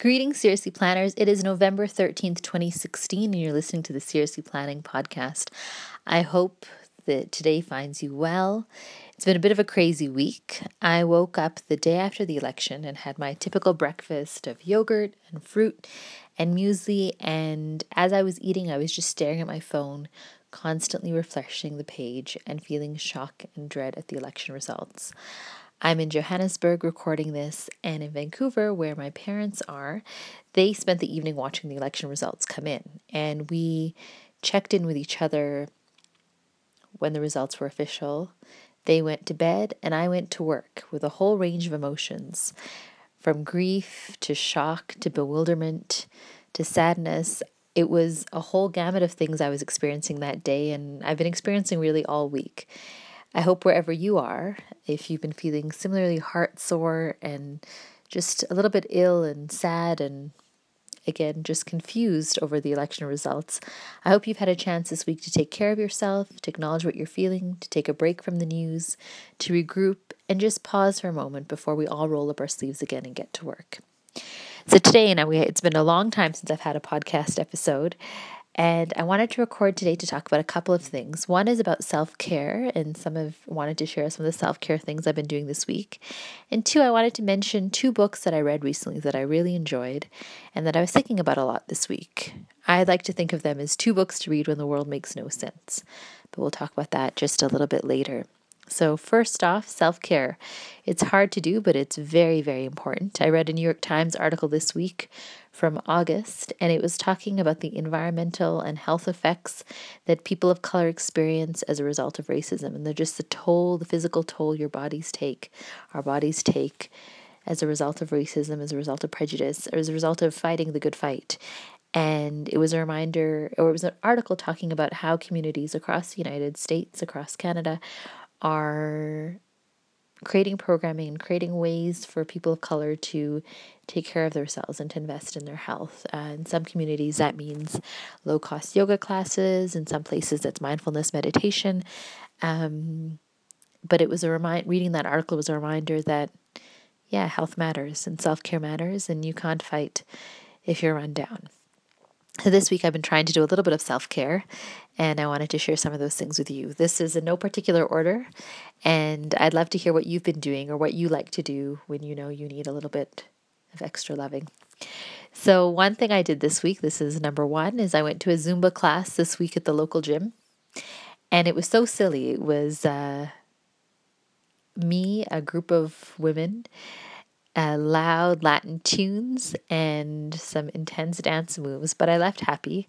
Greetings, Seriously Planners. It is November 13th, 2016, and you're listening to the Seriously Planning podcast. I hope that today finds you well. It's been a bit of a crazy week. I woke up the day after the election and had my typical breakfast of yogurt and fruit and muesli. And as I was eating, I was just staring at my phone, constantly refreshing the page and feeling shock and dread at the election results. I'm in Johannesburg recording this, and in Vancouver, where my parents are, they spent the evening watching the election results come in. And we checked in with each other when the results were official. They went to bed, and I went to work with a whole range of emotions from grief to shock to bewilderment to sadness. It was a whole gamut of things I was experiencing that day, and I've been experiencing really all week. I hope wherever you are, if you've been feeling similarly heart sore and just a little bit ill and sad and again just confused over the election results, I hope you've had a chance this week to take care of yourself, to acknowledge what you're feeling, to take a break from the news, to regroup, and just pause for a moment before we all roll up our sleeves again and get to work. So today, we, it's been a long time since I've had a podcast episode, and I wanted to record today to talk about a couple of things. One is about self care, and some of wanted to share some of the self care things I've been doing this week. And two, I wanted to mention two books that I read recently that I really enjoyed and that I was thinking about a lot this week. I like to think of them as two books to read when the world makes no sense, but we'll talk about that just a little bit later. So, first off, self care. It's hard to do, but it's very, very important. I read a New York Times article this week from August, and it was talking about the environmental and health effects that people of color experience as a result of racism. And they're just the toll, the physical toll your bodies take, our bodies take as a result of racism, as a result of prejudice, as a result of fighting the good fight. And it was a reminder, or it was an article talking about how communities across the United States, across Canada, are creating programming and creating ways for people of color to take care of themselves and to invest in their health. Uh, in some communities, that means low cost yoga classes. In some places, that's mindfulness meditation. Um, but it was a remind. Reading that article was a reminder that, yeah, health matters and self care matters, and you can't fight if you're run down. This week I've been trying to do a little bit of self care, and I wanted to share some of those things with you. This is in no particular order, and I'd love to hear what you've been doing or what you like to do when you know you need a little bit of extra loving. So, one thing I did this week, this is number one, is I went to a Zumba class this week at the local gym, and it was so silly. It was uh, me, a group of women, uh, loud Latin tunes and some intense dance moves, but I left happy.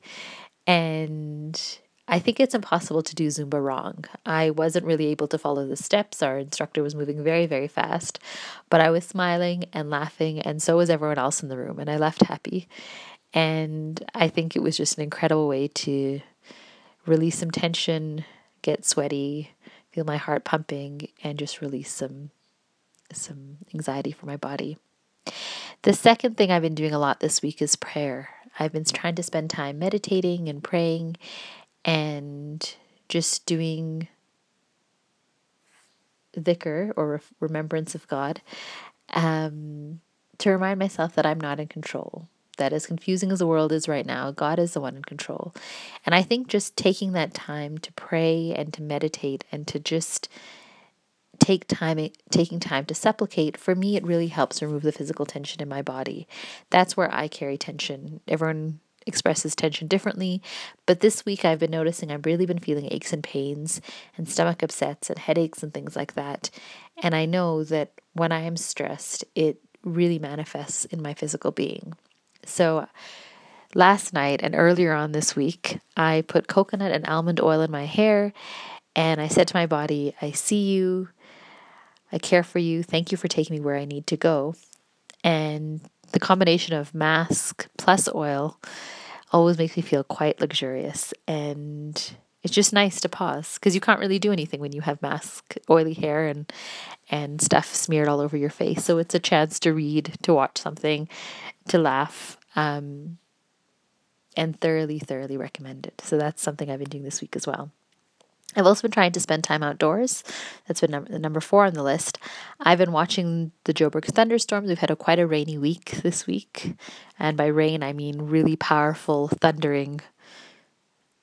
And I think it's impossible to do Zumba wrong. I wasn't really able to follow the steps. Our instructor was moving very, very fast, but I was smiling and laughing, and so was everyone else in the room, and I left happy. And I think it was just an incredible way to release some tension, get sweaty, feel my heart pumping, and just release some some anxiety for my body. The second thing I've been doing a lot this week is prayer. I've been trying to spend time meditating and praying and just doing dhikr or remembrance of God um, to remind myself that I'm not in control. That as confusing as the world is right now, God is the one in control. And I think just taking that time to pray and to meditate and to just take time taking time to supplicate for me it really helps remove the physical tension in my body. That's where i carry tension. Everyone expresses tension differently but this week i've been noticing i've really been feeling aches and pains and stomach upsets and headaches and things like that. And i know that when i am stressed it really manifests in my physical being. So last night and earlier on this week i put coconut and almond oil in my hair and i said to my body i see you I care for you. Thank you for taking me where I need to go. And the combination of mask plus oil always makes me feel quite luxurious. And it's just nice to pause because you can't really do anything when you have mask, oily hair, and and stuff smeared all over your face. So it's a chance to read, to watch something, to laugh, um, and thoroughly, thoroughly recommend it. So that's something I've been doing this week as well. I've also been trying to spend time outdoors. That's been number, number four on the list. I've been watching the Joburg thunderstorms. We've had a quite a rainy week this week. And by rain, I mean really powerful, thundering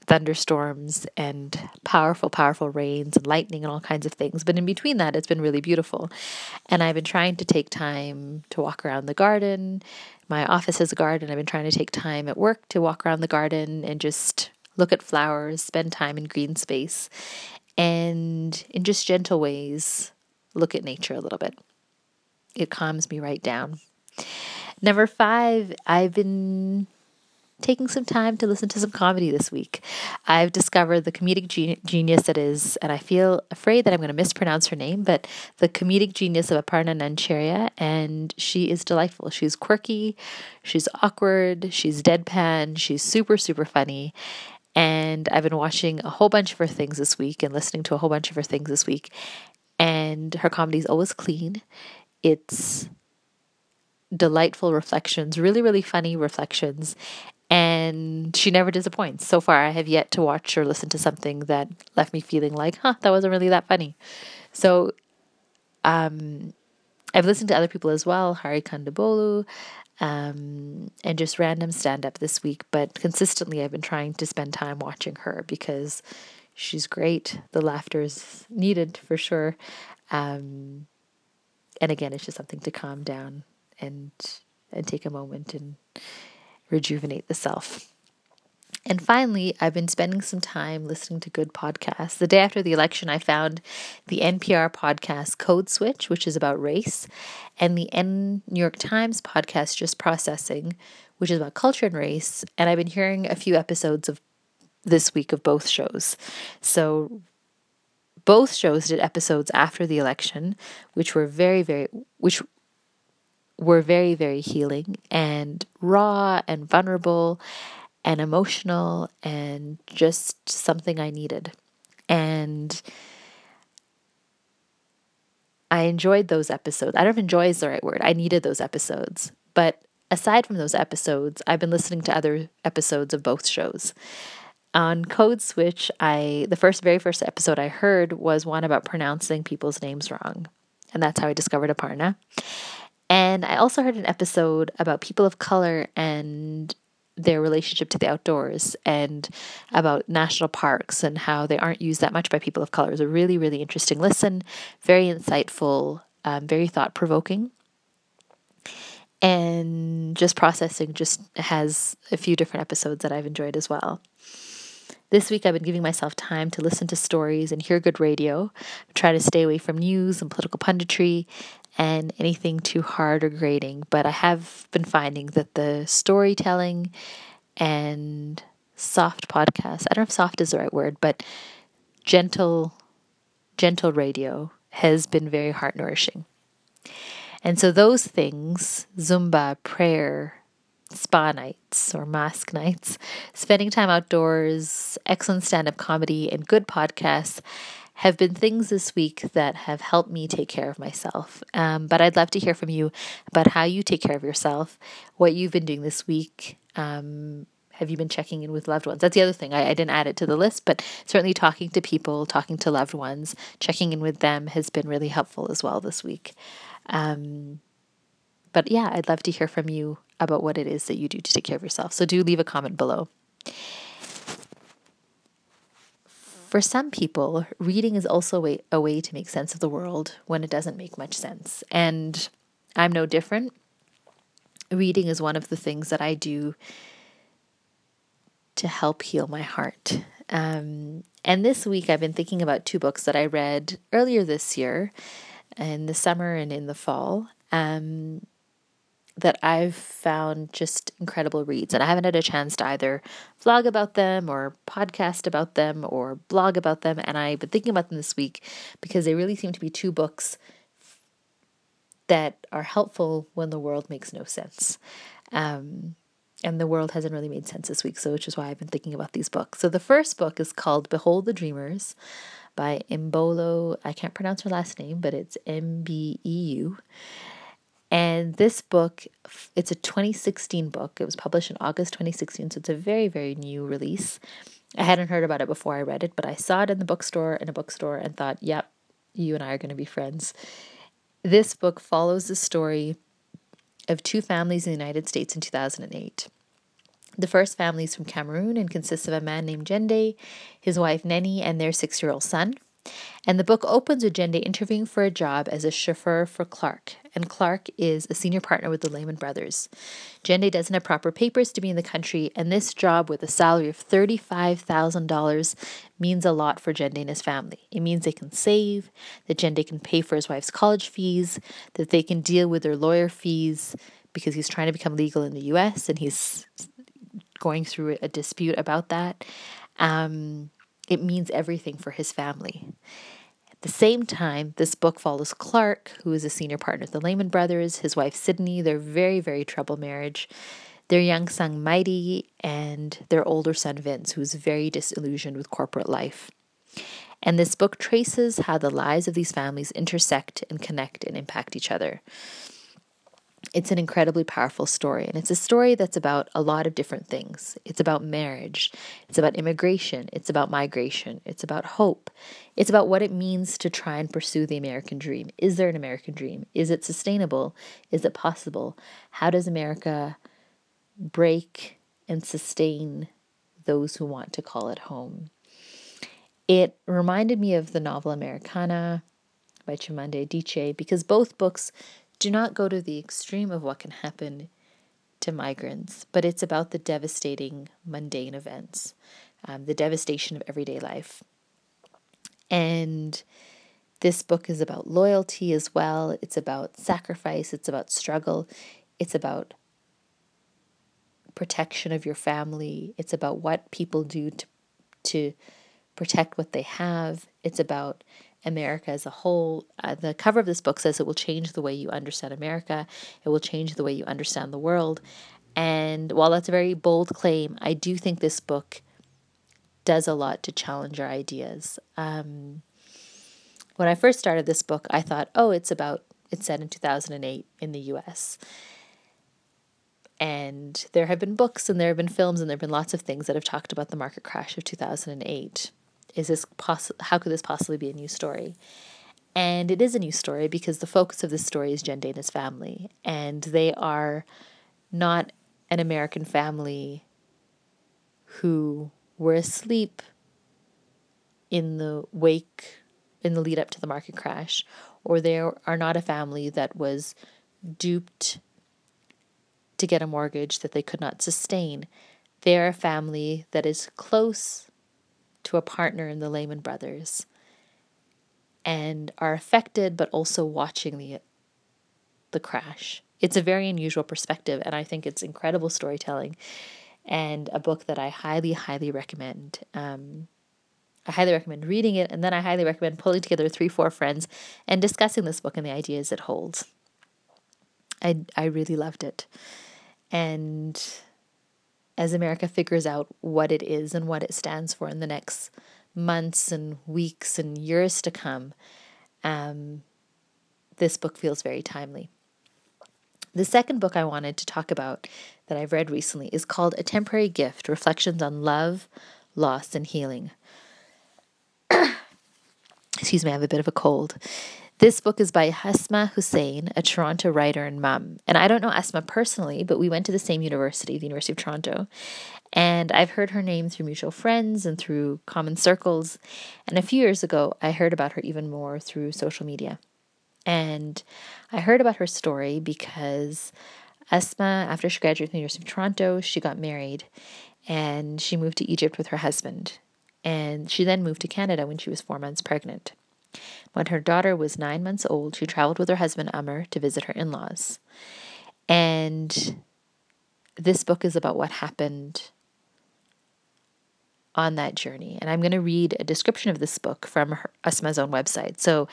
thunderstorms and powerful, powerful rains and lightning and all kinds of things. But in between that, it's been really beautiful. And I've been trying to take time to walk around the garden. My office has a garden. I've been trying to take time at work to walk around the garden and just look at flowers, spend time in green space, and in just gentle ways, look at nature a little bit. It calms me right down. Number five, I've been taking some time to listen to some comedy this week. I've discovered the comedic genius that is, and I feel afraid that I'm going to mispronounce her name, but the comedic genius of Aparna Nancherla, and she is delightful. She's quirky, she's awkward, she's deadpan, she's super, super funny, and I've been watching a whole bunch of her things this week and listening to a whole bunch of her things this week. And her comedy is always clean. It's delightful reflections, really, really funny reflections. And she never disappoints. So far, I have yet to watch or listen to something that left me feeling like, huh, that wasn't really that funny. So, um, I've listened to other people as well, Hari Kondabolu, um, and just random stand up this week. But consistently, I've been trying to spend time watching her because she's great. The laughter is needed for sure. Um, and again, it's just something to calm down and and take a moment and rejuvenate the self. And finally, I've been spending some time listening to good podcasts. The day after the election, I found the NPR podcast Code Switch, which is about race, and the New York Times podcast Just Processing, which is about culture and race. And I've been hearing a few episodes of this week of both shows. So both shows did episodes after the election, which were very, very, which were very, very healing and raw and vulnerable and emotional and just something I needed. And I enjoyed those episodes. I don't know if enjoy is the right word. I needed those episodes. But aside from those episodes, I've been listening to other episodes of both shows. On Code Switch, I the first very first episode I heard was one about pronouncing people's names wrong. And that's how I discovered Aparna. And I also heard an episode about people of color and their relationship to the outdoors and about national parks and how they aren't used that much by people of color. It was a really, really interesting listen, very insightful, um, very thought provoking. And just processing just has a few different episodes that I've enjoyed as well. This week, I've been giving myself time to listen to stories and hear good radio, try to stay away from news and political punditry and anything too hard or grating. But I have been finding that the storytelling and soft podcasts, I don't know if soft is the right word, but gentle, gentle radio has been very heart nourishing. And so those things, Zumba, prayer, spa nights or mask nights, spending time outdoors, excellent stand up comedy, and good podcasts have been things this week that have helped me take care of myself. Um, but I'd love to hear from you about how you take care of yourself, what you've been doing this week. Um, have you been checking in with loved ones? That's the other thing. I, I, didn't add it to the list, but certainly talking to people, talking to loved ones, checking in with them has been really helpful as well this week. Um, but yeah, I'd love to hear from you about what it is that you do to take care of yourself. So do leave a comment below. For some people, reading is also a way, a way to make sense of the world when it doesn't make much sense. And I'm no different. Reading is one of the things that I do to help heal my heart. Um, and this week, I've been thinking about two books that I read earlier this year, in the summer and in the fall. Um, that I've found just incredible reads. And I haven't had a chance to either vlog about them or podcast about them or blog about them. And I've been thinking about them this week because they really seem to be two books that are helpful when the world makes no sense. Um, and the world hasn't really made sense this week, so which is why I've been thinking about these books. So the first book is called Behold the Dreamers by Imbolo. I can't pronounce her last name, but it's M B E U. And this book, it's a 2016 book. It was published in August 2016, so it's a very, very new release. I hadn't heard about it before I read it, but I saw it in the bookstore in a bookstore and thought, yep, you and I are going to be friends. This book follows the story of two families in the United States in 2008. The first family is from Cameroon and consists of a man named Jende, his wife Neni, and their six year old son. And the book opens with Jende interviewing for a job as a chauffeur for Clark, and Clark is a senior partner with the Lehman Brothers. Jende doesn't have proper papers to be in the country, and this job with a salary of $35,000 means a lot for Jende and his family. It means they can save, that Jende can pay for his wife's college fees, that they can deal with their lawyer fees because he's trying to become legal in the US and he's going through a dispute about that. Um, it means everything for his family. At the same time, this book follows Clark, who is a senior partner at the Lehman Brothers, his wife Sydney, their very, very troubled marriage, their young son Mighty, and their older son Vince, who is very disillusioned with corporate life. And this book traces how the lives of these families intersect and connect and impact each other it's an incredibly powerful story. And it's a story that's about a lot of different things. It's about marriage, it's about immigration, it's about migration, it's about hope, it's about what it means to try and pursue the American dream. Is there an American dream? Is it sustainable? Is it possible? How does America break and sustain those who want to call it home? It reminded me of the novel Americana by Chimamanda Adichie because both books do not go to the extreme of what can happen to migrants, but it's about the devastating mundane events, um, the devastation of everyday life. And this book is about loyalty as well. It's about sacrifice. It's about struggle. It's about protection of your family. It's about what people do to, to protect what they have. It's about America as a whole. Uh, the cover of this book says it will change the way you understand America, it will change the way you understand the world. And while that's a very bold claim, I do think this book does a lot to challenge our ideas. Um, when I first started this book, I thought, oh, it's about, it's set in 2008 in the US. And there have been books and there have been films and there have been lots of things that have talked about the market crash of 2008 is this poss- how could this possibly be a new story? And it is a new story because the focus of this story is Jen Dana's family, and they are not an American family who were asleep in the wake in the lead up to the market crash, or they are not a family that was duped to get a mortgage that they could not sustain. They are a family that is close to a partner in the Lehman Brothers and are affected but also watching the the crash. It's a very unusual perspective and I think it's incredible storytelling and a book that I highly highly recommend. Um, I highly recommend reading it and then I highly recommend pulling together three four friends and discussing this book and the ideas it holds. I I really loved it. And as America figures out what it is and what it stands for in the next months and weeks and years to come, um, this book feels very timely. The second book I wanted to talk about that I've read recently is called A Temporary Gift Reflections on Love, Loss, and Healing. Excuse me, I have a bit of a cold. This book is by Asma Hussein, a Toronto writer and mom. And I don't know Asma personally, but we went to the same university, the University of Toronto. And I've heard her name through mutual friends and through common circles. And a few years ago, I heard about her even more through social media. And I heard about her story because Asma, after she graduated from the University of Toronto, she got married and she moved to Egypt with her husband. And she then moved to Canada when she was four months pregnant. When her daughter was nine months old, she traveled with her husband Amr to visit her in laws. And this book is about what happened on that journey. And I'm going to read a description of this book from her, Asma's own website. So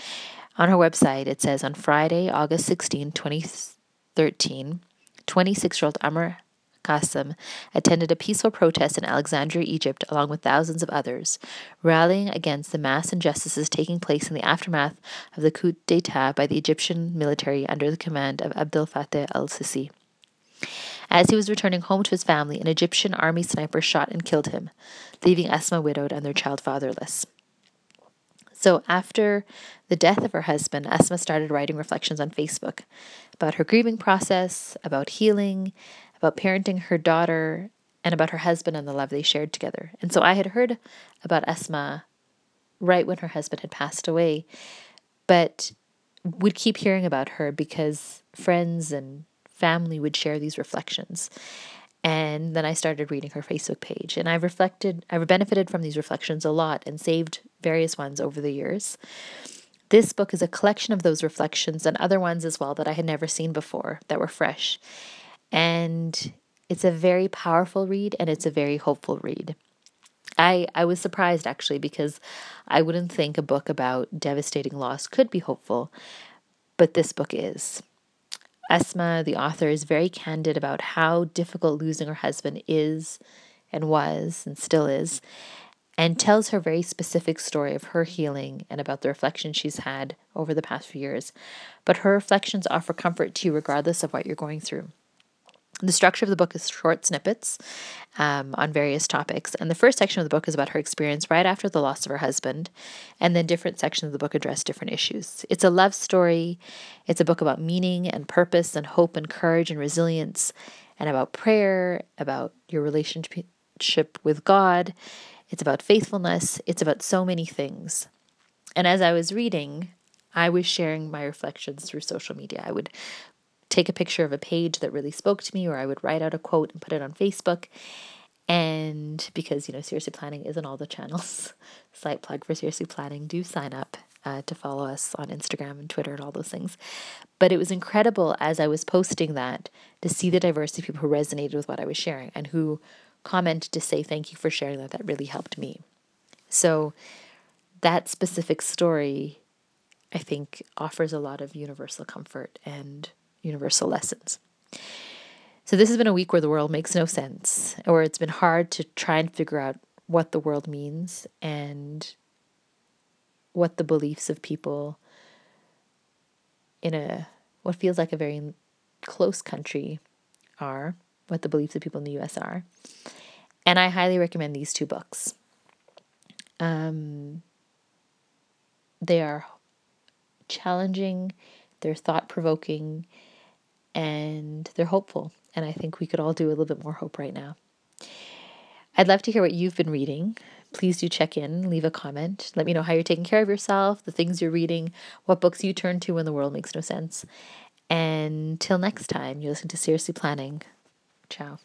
on her website, it says on Friday, August 16, 2013, 26 year old Amr Qasim attended a peaceful protest in Alexandria, Egypt, along with thousands of others, rallying against the mass injustices taking place in the aftermath of the coup d'etat by the Egyptian military under the command of Abdel Fattah al Sisi. As he was returning home to his family, an Egyptian army sniper shot and killed him, leaving Esma widowed and their child fatherless. So, after the death of her husband, Esma started writing reflections on Facebook about her grieving process, about healing, about parenting her daughter, and about her husband and the love they shared together. And so I had heard about Esma right when her husband had passed away, but would keep hearing about her because friends and family would share these reflections. And then I started reading her Facebook page. And I've reflected, I've benefited from these reflections a lot and saved various ones over the years. This book is a collection of those reflections and other ones as well that I had never seen before that were fresh. And it's a very powerful read and it's a very hopeful read. I, I was surprised actually because I wouldn't think a book about devastating loss could be hopeful, but this book is. Esma, the author, is very candid about how difficult losing her husband is and was and still is, and tells her very specific story of her healing and about the reflections she's had over the past few years. But her reflections offer comfort to you regardless of what you're going through. The structure of the book is short snippets um, on various topics. And the first section of the book is about her experience right after the loss of her husband. And then different sections of the book address different issues. It's a love story. It's a book about meaning and purpose and hope and courage and resilience and about prayer, about your relationship with God. It's about faithfulness. It's about so many things. And as I was reading, I was sharing my reflections through social media. I would take a picture of a page that really spoke to me, or I would write out a quote and put it on Facebook. And because, you know, Seriously Planning isn't all the channels, slight plug for Seriously Planning, do sign up uh, to follow us on Instagram and Twitter and all those things. But it was incredible as I was posting that to see the diversity of people who resonated with what I was sharing and who commented to say thank you for sharing that. That really helped me. So that specific story, I think, offers a lot of universal comfort and universal lessons. So, this has been a week where the world makes no sense, or it's been hard to try and figure out what the world means and what the beliefs of people in a what feels like a very close country are, what the beliefs of people in the US are. And I highly recommend these two books. Um, they are challenging, they're thought provoking, and they're hopeful. And I think we could all do a little bit more hope right now. I'd love to hear what you've been reading. Please do check in, leave a comment. Let me know how you're taking care of yourself, the things you're reading, what books you turn to when the world makes no sense. And till next time, you're listening to Seriously Planning. Ciao.